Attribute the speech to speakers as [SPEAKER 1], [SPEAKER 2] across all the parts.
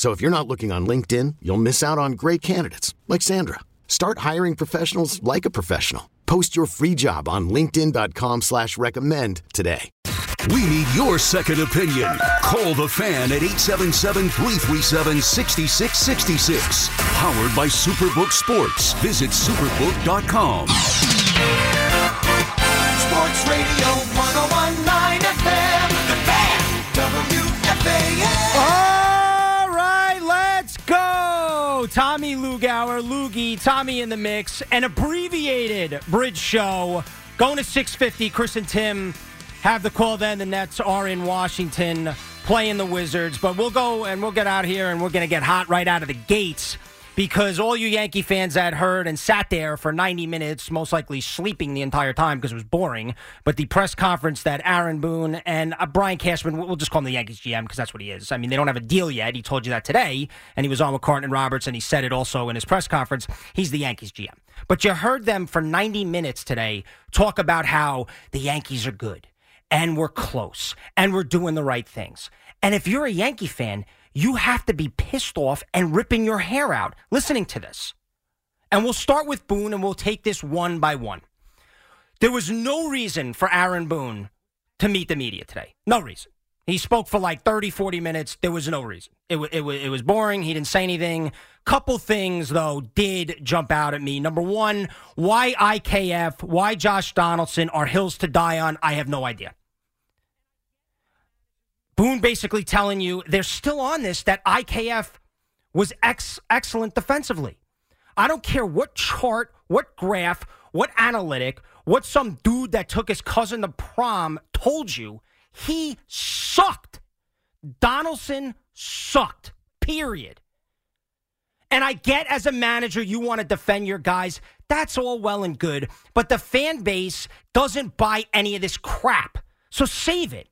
[SPEAKER 1] So if you're not looking on LinkedIn, you'll miss out on great candidates like Sandra. Start hiring professionals like a professional. Post your free job on LinkedIn.com slash recommend today.
[SPEAKER 2] We need your second opinion. Call the fan at 877-337-6666. Powered by Superbook Sports. Visit superbook.com.
[SPEAKER 3] Sports Radio
[SPEAKER 4] Loogie, Tommy in the mix, an abbreviated bridge show. Going to 650. Chris and Tim have the call then. The Nets are in Washington playing the Wizards. But we'll go and we'll get out here and we're going to get hot right out of the gates because all you Yankee fans that heard and sat there for 90 minutes, most likely sleeping the entire time because it was boring, but the press conference that Aaron Boone and uh, Brian Cashman, we'll just call him the Yankees GM because that's what he is. I mean, they don't have a deal yet. He told you that today, and he was on with Carton Roberts, and he said it also in his press conference. He's the Yankees GM. But you heard them for 90 minutes today talk about how the Yankees are good and we're close and we're doing the right things. And if you're a Yankee fan, you have to be pissed off and ripping your hair out listening to this. And we'll start with Boone and we'll take this one by one. There was no reason for Aaron Boone to meet the media today. No reason. He spoke for like 30, 40 minutes. There was no reason. It, w- it, w- it was boring. He didn't say anything. Couple things, though, did jump out at me. Number one, why IKF, why Josh Donaldson are hills to die on, I have no idea. Boone basically telling you they're still on this that IKF was ex- excellent defensively. I don't care what chart, what graph, what analytic, what some dude that took his cousin to prom told you. He sucked. Donaldson sucked. Period. And I get as a manager, you want to defend your guys. That's all well and good. But the fan base doesn't buy any of this crap. So save it.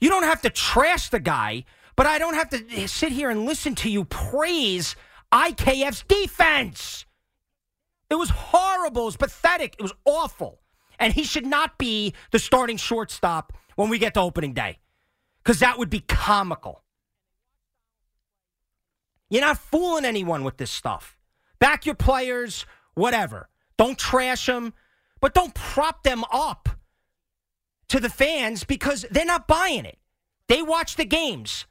[SPEAKER 4] You don't have to trash the guy, but I don't have to eh, sit here and listen to you praise IKF's defense. It was horrible. It was pathetic. It was awful. And he should not be the starting shortstop when we get to opening day because that would be comical. You're not fooling anyone with this stuff. Back your players, whatever. Don't trash them, but don't prop them up to the fans because they're not buying it. They watch the games.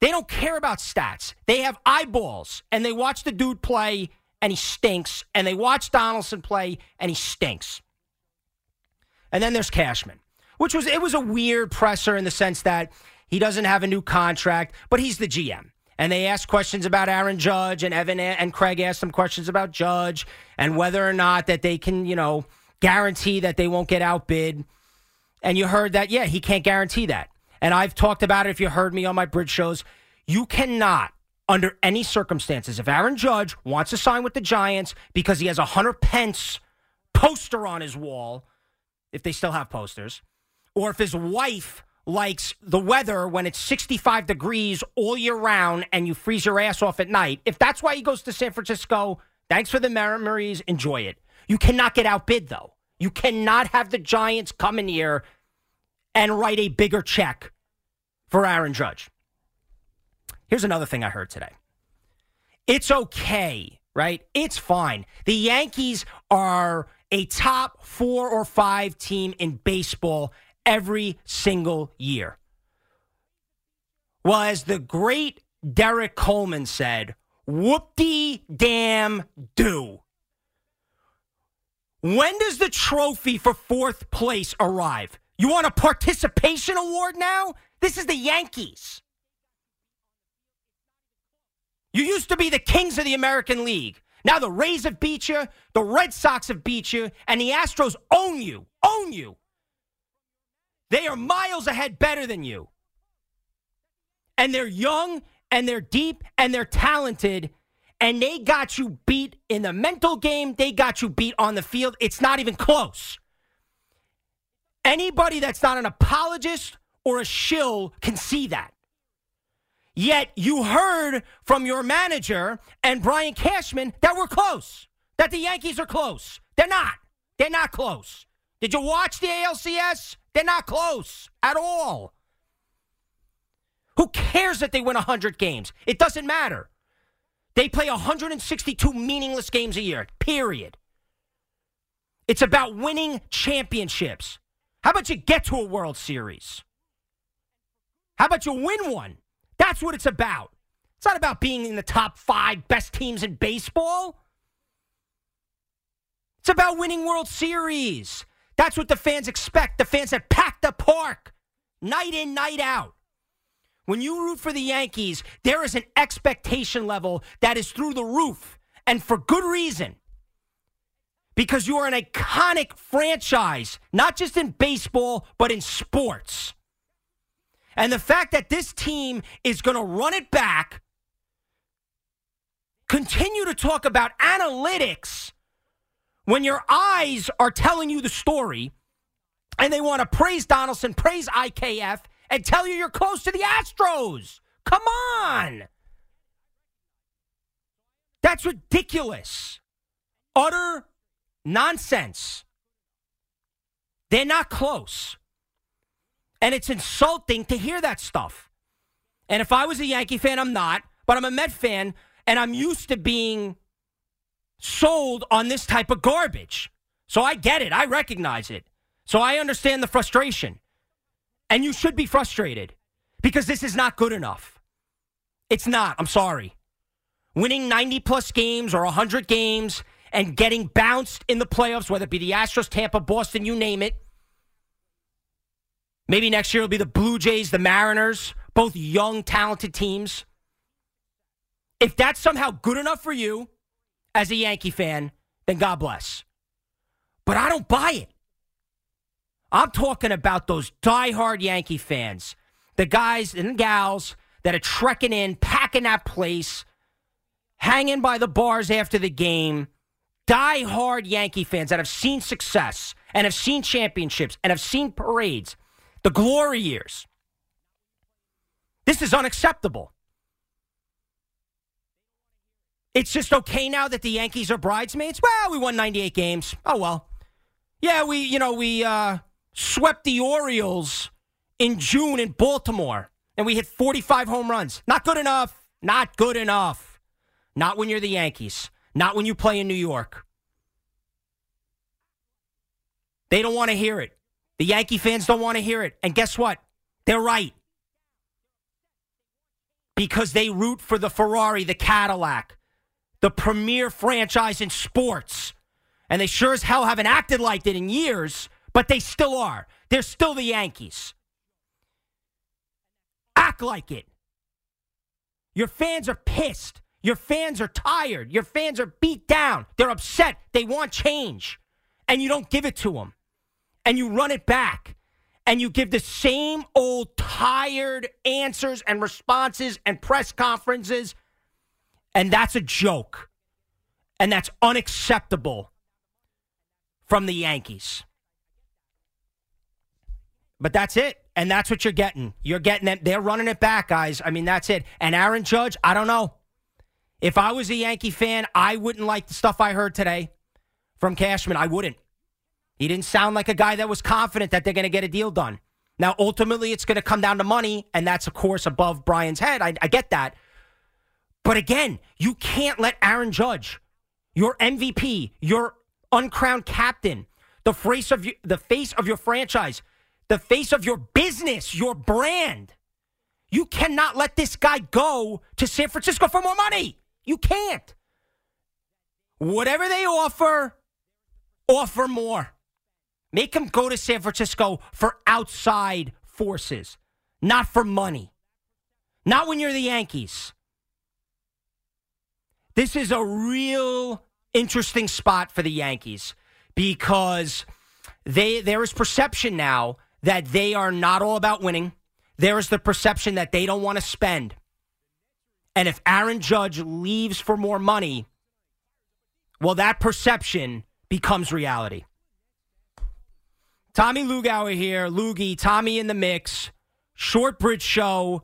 [SPEAKER 4] They don't care about stats. They have eyeballs and they watch the dude play and he stinks. And they watch Donaldson play and he stinks. And then there's Cashman, which was it was a weird presser in the sense that he doesn't have a new contract, but he's the GM. And they asked questions about Aaron Judge, and Evan and Craig asked some questions about Judge and whether or not that they can, you know, guarantee that they won't get outbid. And you heard that, yeah, he can't guarantee that. And I've talked about it if you heard me on my bridge shows. You cannot, under any circumstances, if Aaron Judge wants to sign with the Giants because he has a Hunter Pence poster on his wall, if they still have posters, or if his wife likes the weather when it's 65 degrees all year round and you freeze your ass off at night, if that's why he goes to San Francisco, thanks for the memories, enjoy it. You cannot get outbid, though. You cannot have the Giants come in here and write a bigger check for Aaron Judge. Here's another thing I heard today. It's okay, right? It's fine. The Yankees are a top four or five team in baseball every single year. Well, as the great Derrick Coleman said, whoop-de damn do. When does the trophy for fourth place arrive? You want a participation award now? This is the Yankees. You used to be the kings of the American League. Now the Rays have beat you, the Red Sox have beat you, and the Astros own you. Own you. They are miles ahead better than you. And they're young and they're deep and they're talented and they got you beat in the mental game. They got you beat on the field. It's not even close. Anybody that's not an apologist or a shill can see that. Yet you heard from your manager and Brian Cashman that we're close, that the Yankees are close. They're not. They're not close. Did you watch the ALCS? They're not close at all. Who cares that they win 100 games? It doesn't matter. They play 162 meaningless games a year, period. It's about winning championships. How about you get to a World Series? How about you win one? That's what it's about. It's not about being in the top five best teams in baseball. It's about winning World Series. That's what the fans expect. The fans that pack the park night in, night out. When you root for the Yankees, there is an expectation level that is through the roof, and for good reason. Because you are an iconic franchise, not just in baseball, but in sports. And the fact that this team is going to run it back, continue to talk about analytics when your eyes are telling you the story and they want to praise Donaldson, praise IKF, and tell you you're close to the Astros. Come on. That's ridiculous. Utter nonsense. They're not close. And it's insulting to hear that stuff. And if I was a Yankee fan, I'm not, but I'm a Met fan, and I'm used to being sold on this type of garbage. So I get it. I recognize it. So I understand the frustration. And you should be frustrated because this is not good enough. It's not. I'm sorry. Winning 90 plus games or 100 games and getting bounced in the playoffs, whether it be the Astros, Tampa, Boston, you name it. Maybe next year it'll be the Blue Jays, the Mariners, both young, talented teams. If that's somehow good enough for you as a Yankee fan, then God bless. But I don't buy it. I'm talking about those diehard Yankee fans, the guys and gals that are trekking in, packing that place, hanging by the bars after the game. Diehard Yankee fans that have seen success and have seen championships and have seen parades, the glory years. This is unacceptable. It's just okay now that the Yankees are bridesmaids. Well, we won 98 games. Oh well. Yeah, we, you know, we uh swept the Orioles in June in Baltimore and we hit 45 home runs. Not good enough. Not good enough. Not when you're the Yankees. Not when you play in New York. They don't want to hear it. The Yankee fans don't want to hear it. And guess what? They're right. Because they root for the Ferrari, the Cadillac, the premier franchise in sports. And they sure as hell haven't acted like it in years but they still are. They're still the Yankees. Act like it. Your fans are pissed. Your fans are tired. Your fans are beat down. They're upset. They want change. And you don't give it to them. And you run it back. And you give the same old tired answers and responses and press conferences. And that's a joke. And that's unacceptable from the Yankees. But that's it. And that's what you're getting. You're getting them. They're running it back, guys. I mean, that's it. And Aaron Judge, I don't know. If I was a Yankee fan, I wouldn't like the stuff I heard today from Cashman. I wouldn't. He didn't sound like a guy that was confident that they're going to get a deal done. Now, ultimately, it's going to come down to money, and that's, of course, above Brian's head. I, I get that. But again, you can't let Aaron Judge, your MVP, your uncrowned captain, the face of you, the face of your franchise, the face of your business, your brand. You cannot let this guy go to San Francisco for more money. You can't. Whatever they offer, offer more. Make him go to San Francisco for outside forces, not for money. Not when you're the Yankees. This is a real interesting spot for the Yankees because they there is perception now that they are not all about winning. There is the perception that they don't want to spend. And if Aaron Judge leaves for more money, well, that perception becomes reality. Tommy Lugauer here, Loogie, Tommy in the mix, short bridge show,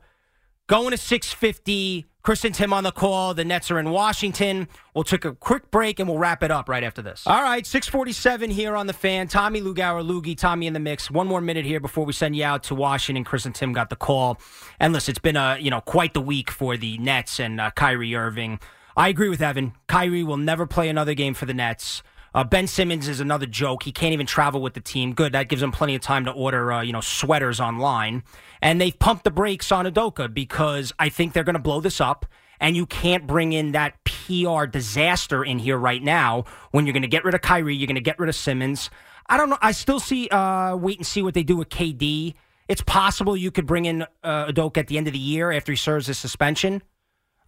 [SPEAKER 4] going to 650. Chris and Tim on the call. The Nets are in Washington. We'll take a quick break and we'll wrap it up right after this. All right, 647 here on the fan. Tommy Lugauer, Loogie, Tommy in the mix. One more minute here before we send you out to Washington. Chris and Tim got the call. And listen, it's been a, you know, quite the week for the Nets and uh, Kyrie Irving. I agree with Evan. Kyrie will never play another game for the Nets. Uh, ben Simmons is another joke. He can't even travel with the team. Good, that gives him plenty of time to order, uh, you know, sweaters online. And they've pumped the brakes on Udoka because I think they're going to blow this up. And you can't bring in that PR disaster in here right now when you're going to get rid of Kyrie, you're going to get rid of Simmons. I don't know. I still see. Uh, wait and see what they do with KD. It's possible you could bring in uh, Udoka at the end of the year after he serves his suspension.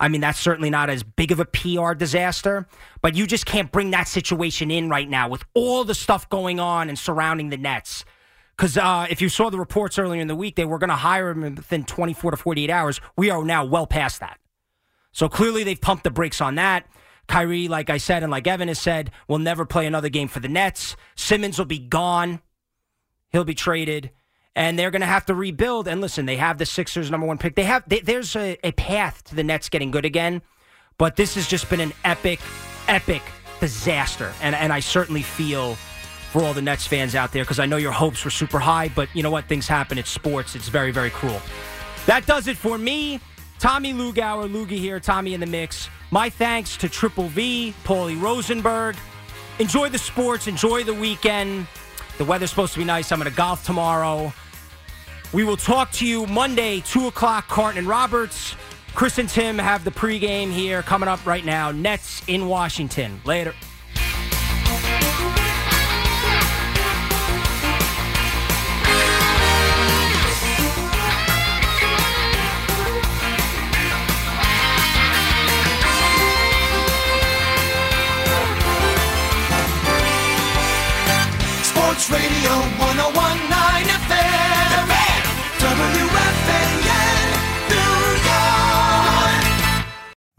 [SPEAKER 4] I mean, that's certainly not as big of a PR disaster, but you just can't bring that situation in right now with all the stuff going on and surrounding the Nets. Because uh, if you saw the reports earlier in the week, they were going to hire him within 24 to 48 hours. We are now well past that. So clearly they've pumped the brakes on that. Kyrie, like I said, and like Evan has said, will never play another game for the Nets. Simmons will be gone. He'll be traded and they're going to have to rebuild. And listen, they have the Sixers number one pick. They have they, there's a, a path to the Nets getting good again, but this has just been an epic, epic disaster. And and I certainly feel for all the Nets fans out there because I know your hopes were super high, but you know what? Things happen. It's sports. It's very very cruel. That does it for me. Tommy Lugauer, Loogie here, Tommy in the mix. My thanks to Triple V, Paulie Rosenberg. Enjoy the sports, enjoy the weekend. The weather's supposed to be nice. I'm going to golf tomorrow. We will talk to you Monday, 2 o'clock, Carton and Roberts. Chris and Tim have the pregame here coming up right now. Nets in Washington. Later.